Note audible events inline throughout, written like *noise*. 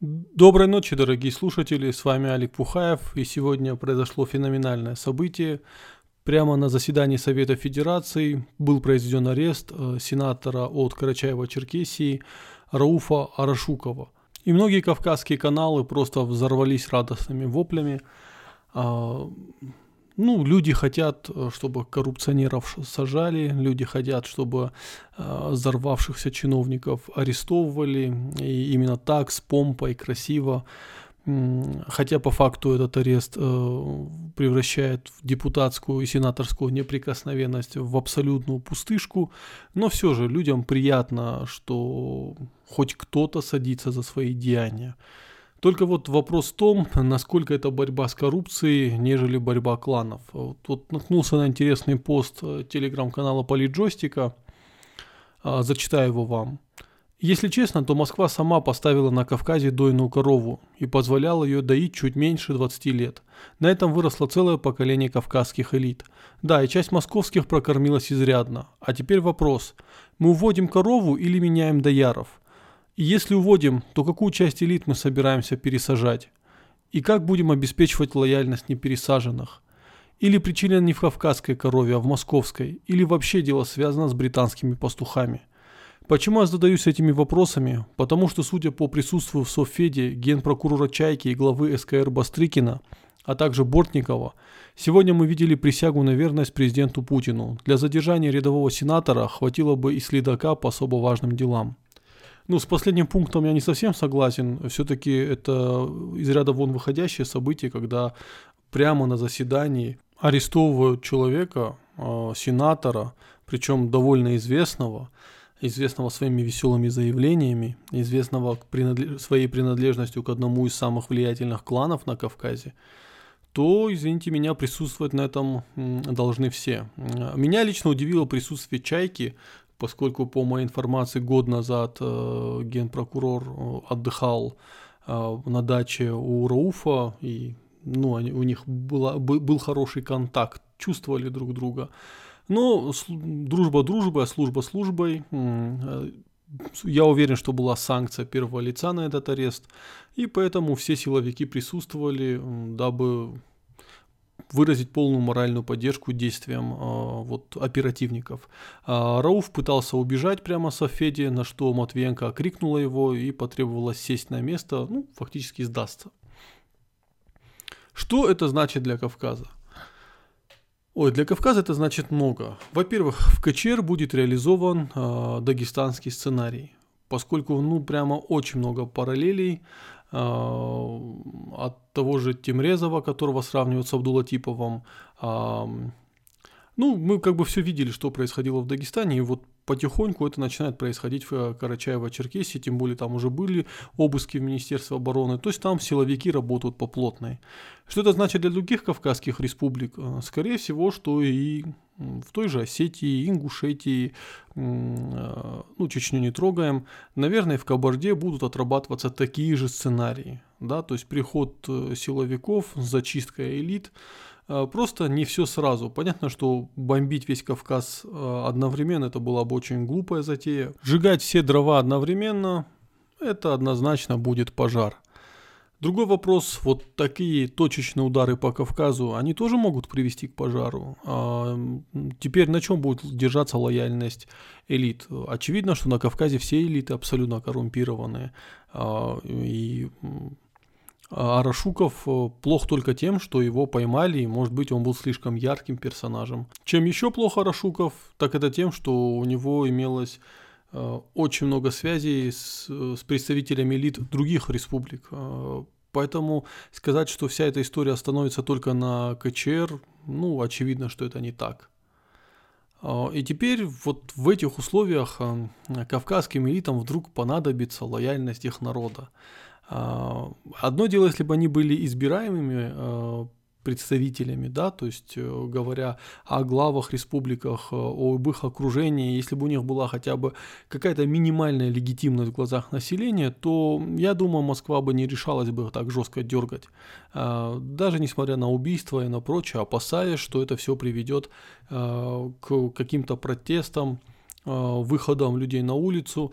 Доброй ночи, дорогие слушатели, с вами Алик Пухаев, и сегодня произошло феноменальное событие. Прямо на заседании Совета Федерации был произведен арест э, сенатора от Карачаева-Черкесии Рауфа Арашукова. И многие кавказские каналы просто взорвались радостными воплями. Ну, люди хотят, э, чтобы коррупционеров сажали, люди хотят, чтобы э, взорвавшихся чиновников арестовывали, и именно так, с помпой, красиво. Хотя по факту этот арест э, превращает депутатскую и сенаторскую неприкосновенность в абсолютную пустышку, но все же людям приятно, что хоть кто-то садится за свои деяния. Только вот вопрос в том, насколько это борьба с коррупцией, нежели борьба кланов. Вот, вот наткнулся на интересный пост э, телеграм-канала Политджойстика. А, зачитаю его вам. Если честно, то Москва сама поставила на Кавказе дойную корову и позволяла ее доить чуть меньше 20 лет. На этом выросло целое поколение кавказских элит. Да, и часть московских прокормилась изрядно. А теперь вопрос. Мы уводим корову или меняем дояров? Если уводим, то какую часть элит мы собираемся пересажать? И как будем обеспечивать лояльность непересаженных? Или причина не в кавказской корове, а в московской? Или вообще дело связано с британскими пастухами? Почему я задаюсь этими вопросами? Потому что, судя по присутствию в Софеде генпрокурора Чайки и главы СКР Бастрыкина, а также Бортникова, сегодня мы видели присягу на верность президенту Путину. Для задержания рядового сенатора хватило бы и следака по особо важным делам. Ну, с последним пунктом я не совсем согласен. Все-таки это из ряда вон выходящее событие, когда прямо на заседании арестовывают человека, э, сенатора, причем довольно известного, известного своими веселыми заявлениями, известного принадлеж... своей принадлежностью к одному из самых влиятельных кланов на Кавказе, то, извините меня, присутствовать на этом должны все. Меня лично удивило присутствие Чайки, поскольку, по моей информации, год назад э, генпрокурор э, отдыхал э, на даче у Рауфа, и ну, они, у них была, был хороший контакт, чувствовали друг друга. Но дружба дружбой, а служба службой. Я уверен, что была санкция первого лица на этот арест, и поэтому все силовики присутствовали, дабы выразить полную моральную поддержку действиям э, вот, оперативников. А Рауф пытался убежать прямо с Феди, на что Матвиенко крикнула его и потребовалось сесть на место, ну, фактически сдастся. Что это значит для Кавказа? Ой, для Кавказа это значит много. Во-первых, в КЧР будет реализован э, дагестанский сценарий, поскольку ну прямо очень много параллелей от того же Тимрезова, которого сравнивают с Абдулатиповым. Ну, мы как бы все видели, что происходило в Дагестане, и вот потихоньку это начинает происходить в э, Карачаево-Черкесии, тем более там уже были обыски в Министерстве обороны, то есть там силовики работают по плотной. Что это значит для других кавказских республик? Э, скорее всего, что и в той же Осетии, Ингушетии, э, ну, Чечню не трогаем, наверное, в Кабарде будут отрабатываться такие же сценарии, да, то есть приход силовиков, зачистка элит, просто не все сразу. Понятно, что бомбить весь Кавказ э, одновременно это была бы очень глупая затея. Сжигать все дрова одновременно это однозначно будет пожар. Другой вопрос, вот такие точечные удары по Кавказу, они тоже могут привести к пожару. А теперь на чем будет держаться лояльность элит? Очевидно, что на Кавказе все элиты абсолютно коррумпированные. А, и Арашуков э, плох только тем, что его поймали, и, может быть, он был слишком ярким персонажем. Чем еще плохо Арашуков, так это тем, что у него имелось э, очень много связей с, с представителями элит других республик. Э, поэтому сказать, что вся эта история остановится только на КЧР, ну, очевидно, что это не так. И теперь вот в этих условиях кавказским элитам вдруг понадобится лояльность их народа. А, одно дело, если бы они были избираемыми а, представителями, да, то есть э, говоря о главах республиках, э, об их окружении, если бы у них была хотя бы какая-то минимальная легитимность в глазах населения, то я думаю, Москва бы не решалась бы так жестко дергать. Даже несмотря на убийства и на прочее, опасаясь, что это все приведет к каким-то протестам, выходам людей на улицу.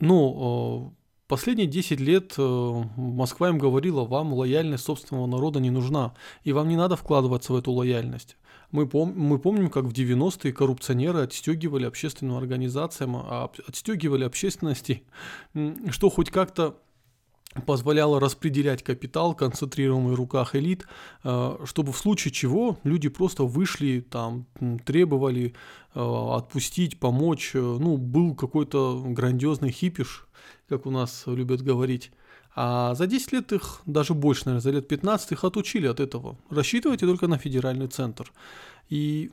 Но Последние 10 лет э, Москва им говорила, вам лояльность собственного народа не нужна, и вам не надо вкладываться в эту лояльность. Мы, пом- мы помним, как в 90-е коррупционеры отстегивали общественным организациям, а отстегивали общественности, что хоть как-то позволяло распределять капитал, концентрированный в руках элит, э, чтобы в случае чего люди просто вышли, там, требовали э, отпустить, помочь. Ну, был какой-то грандиозный хипиш, как у нас любят говорить. А за 10 лет их, даже больше, наверное, за лет 15 их отучили от этого. Рассчитывайте только на федеральный центр. И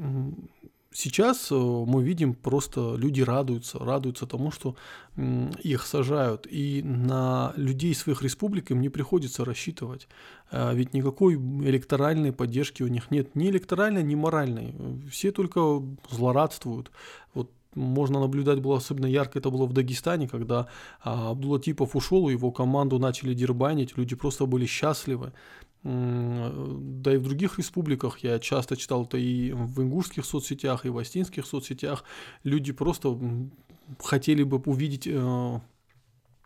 сейчас э, мы видим просто люди радуются, радуются тому, что их сажают. И на людей своих республик им не приходится рассчитывать. А ведь никакой электоральной поддержки у них нет. Ни электоральной, ни моральной. Все только злорадствуют. Вот можно наблюдать было особенно ярко, это было в Дагестане, когда а, Абдулатипов ушел, его команду начали дербанить, люди просто были счастливы. Да и в других республиках я часто читал это и в ингушских соцсетях, и в астинских соцсетях. Люди просто хотели бы увидеть э,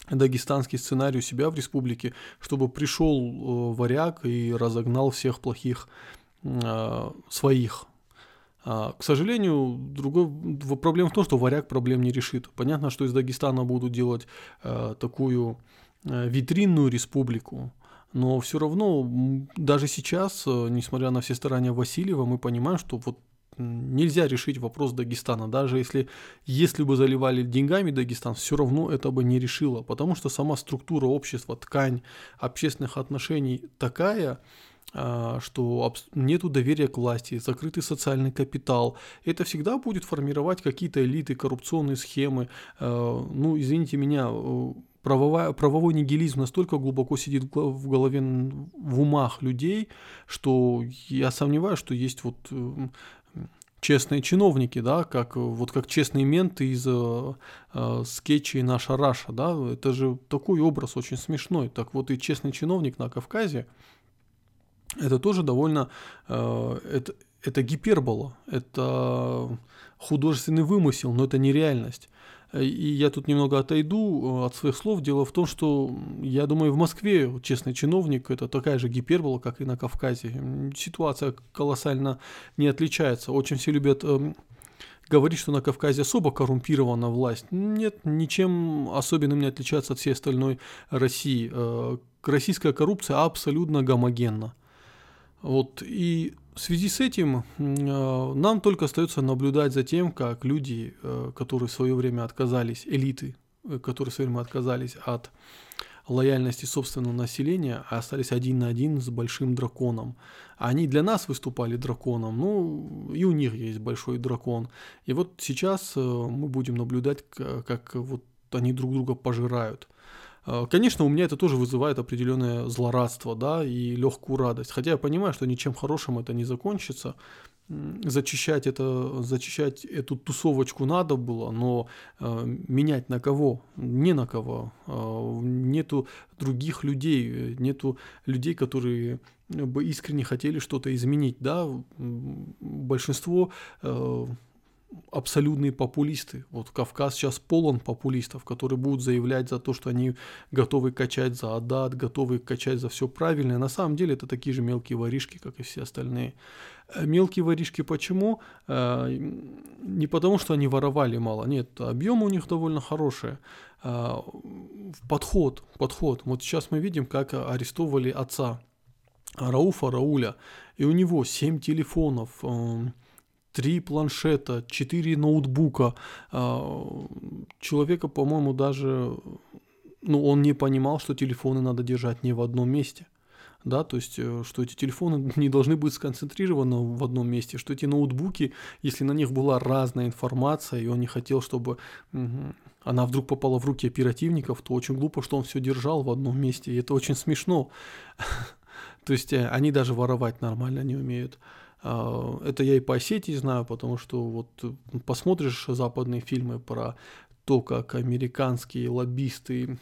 дагестанский сценарий у себя в республике, чтобы пришел э, варяг и разогнал всех плохих э, своих к сожалению, другой проблема в том, что варяг проблем не решит. Понятно, что из Дагестана будут делать э, такую э, витринную республику, но все равно даже сейчас, э, несмотря на все старания Васильева, мы понимаем, что вот нельзя решить вопрос Дагестана. Даже если, если бы заливали деньгами Дагестан, все равно это бы не решило, потому что сама структура общества, ткань общественных отношений такая, а, что нету доверия к власти, закрытый социальный капитал. Это всегда будет формировать какие-то элиты, коррупционные схемы. А, ну, извините меня, э, правовая, правовой нигилизм настолько глубоко сидит в голове, в умах людей, что я сомневаюсь, что есть вот э, честные чиновники, да, как вот как честные менты из э, э, скетчей «Наша Раша», да, это же такой образ очень смешной. Так вот и честный чиновник на Кавказе, это тоже довольно... Э, это, это гипербола, это художественный вымысел, но это не реальность. И я тут немного отойду э, от своих слов. Дело в том, что я думаю, в Москве честный чиновник это такая же гипербола, как и на Кавказе. Ситуация колоссально не отличается. Очень все любят э, говорить, что на Кавказе особо коррумпирована власть. Нет, ничем особенным не отличается от всей остальной России. Э, российская коррупция абсолютно гомогенна. Вот, и в связи с этим э, нам только остается наблюдать за тем, как люди, э, которые в свое время отказались, элиты, э, которые в свое время отказались от лояльности собственного населения, а остались один на один с большим драконом. Они для нас выступали драконом, ну и у них есть большой дракон. И вот сейчас мы будем наблюдать, как вот они друг друга пожирают. А, конечно, у меня это тоже вызывает определенное злорадство, да, и легкую радость. Хотя я понимаю, что ничем хорошим это не закончится. Зачищать это, зачищать эту тусовочку надо было, но э, менять на кого? Не на кого. Э, нету других людей, нету людей, которые бы искренне хотели что-то изменить, да. Большинство э, абсолютные популисты. Вот Кавказ сейчас полон популистов, которые будут заявлять за то, что они готовы качать за Адат, готовы качать за все правильное. На самом деле это такие же мелкие воришки, как и все остальные. Э, мелкие воришки почему? Э, не потому, что они воровали мало. Нет, объем у них довольно хороший. Э, подход, подход. Вот сейчас мы видим, как арестовывали отца Рауфа Рауля. И у него 7 телефонов, три планшета, четыре ноутбука. А, человека, по-моему, даже, ну, он не понимал, что телефоны надо держать не в одном месте. Да, то есть, э, что эти телефоны *laughs* не должны быть сконцентрированы в одном месте, что эти ноутбуки, если на них была разная информация, и он не хотел, чтобы она вдруг попала в руки оперативников, то очень глупо, что он все держал в одном месте, и это очень смешно. *laughs* То есть, э, они даже воровать нормально не умеют. А, это я и по Осетии знаю, потому что вот посмотришь западные фильмы про то, как американские лоббисты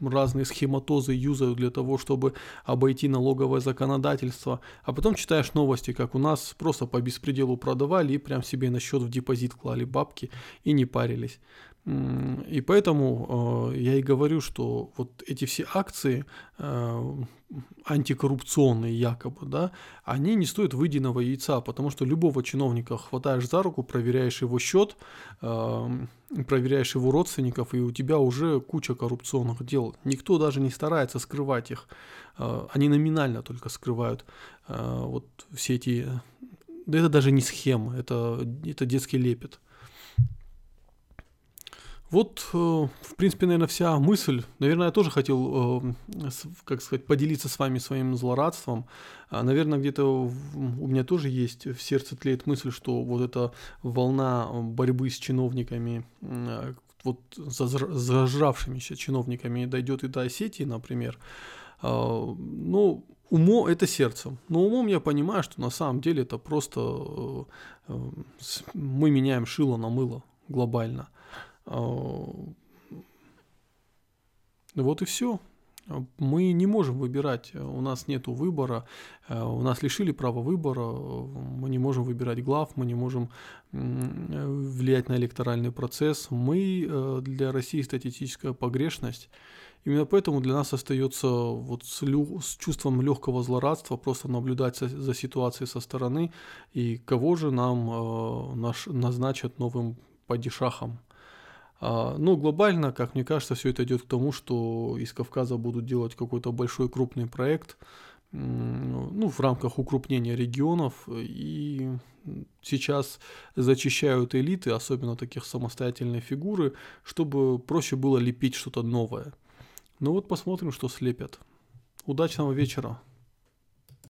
разные схематозы юзают для того, чтобы обойти налоговое законодательство, а потом читаешь новости, как у нас просто по беспределу продавали и прям себе на счет в депозит клали бабки и не парились. И поэтому э, я и говорю, что вот эти все акции э, антикоррупционные якобы, да, они не стоят выеденного яйца, потому что любого чиновника хватаешь за руку, проверяешь его счет, э, проверяешь его родственников, и у тебя уже куча коррупционных дел. Никто даже не старается скрывать их. Э, они номинально только скрывают вот все эти... Да это даже не схема, это, это детский лепет. Вот, э, в принципе, наверное, вся мысль. Наверное, я тоже хотел, э, как сказать, поделиться с вами своим злорадством. А, наверное, где-то у меня тоже есть в сердце тлеет мысль, что вот эта волна борьбы с чиновниками, а, вот зажравшимися чиновниками дойдет и до Осетии, например. А, ну, умом это сердцем. Но умом я понимаю, что на самом деле это просто э, мы меняем шило на мыло глобально. А, вот и все. Мы не можем выбирать, у нас нет выбора, а, у нас лишили права выбора, мы не можем выбирать глав, мы не можем влиять на электоральный процесс. Мы э, для России статистическая погрешность. Именно поэтому для нас остается вот с, лю- с чувством легкого злорадства просто наблюдать за, за ситуацией со стороны и кого же нам э, наш, назначат новым падишахом. А, ну, глобально, как мне кажется, все это идет к тому, что из Кавказа будут делать какой-то большой крупный проект, ну, в рамках укрупнения регионов, и сейчас зачищают элиты, особенно таких самостоятельные фигуры, чтобы проще было лепить что-то новое. Ну вот посмотрим, что слепят. Удачного вечера!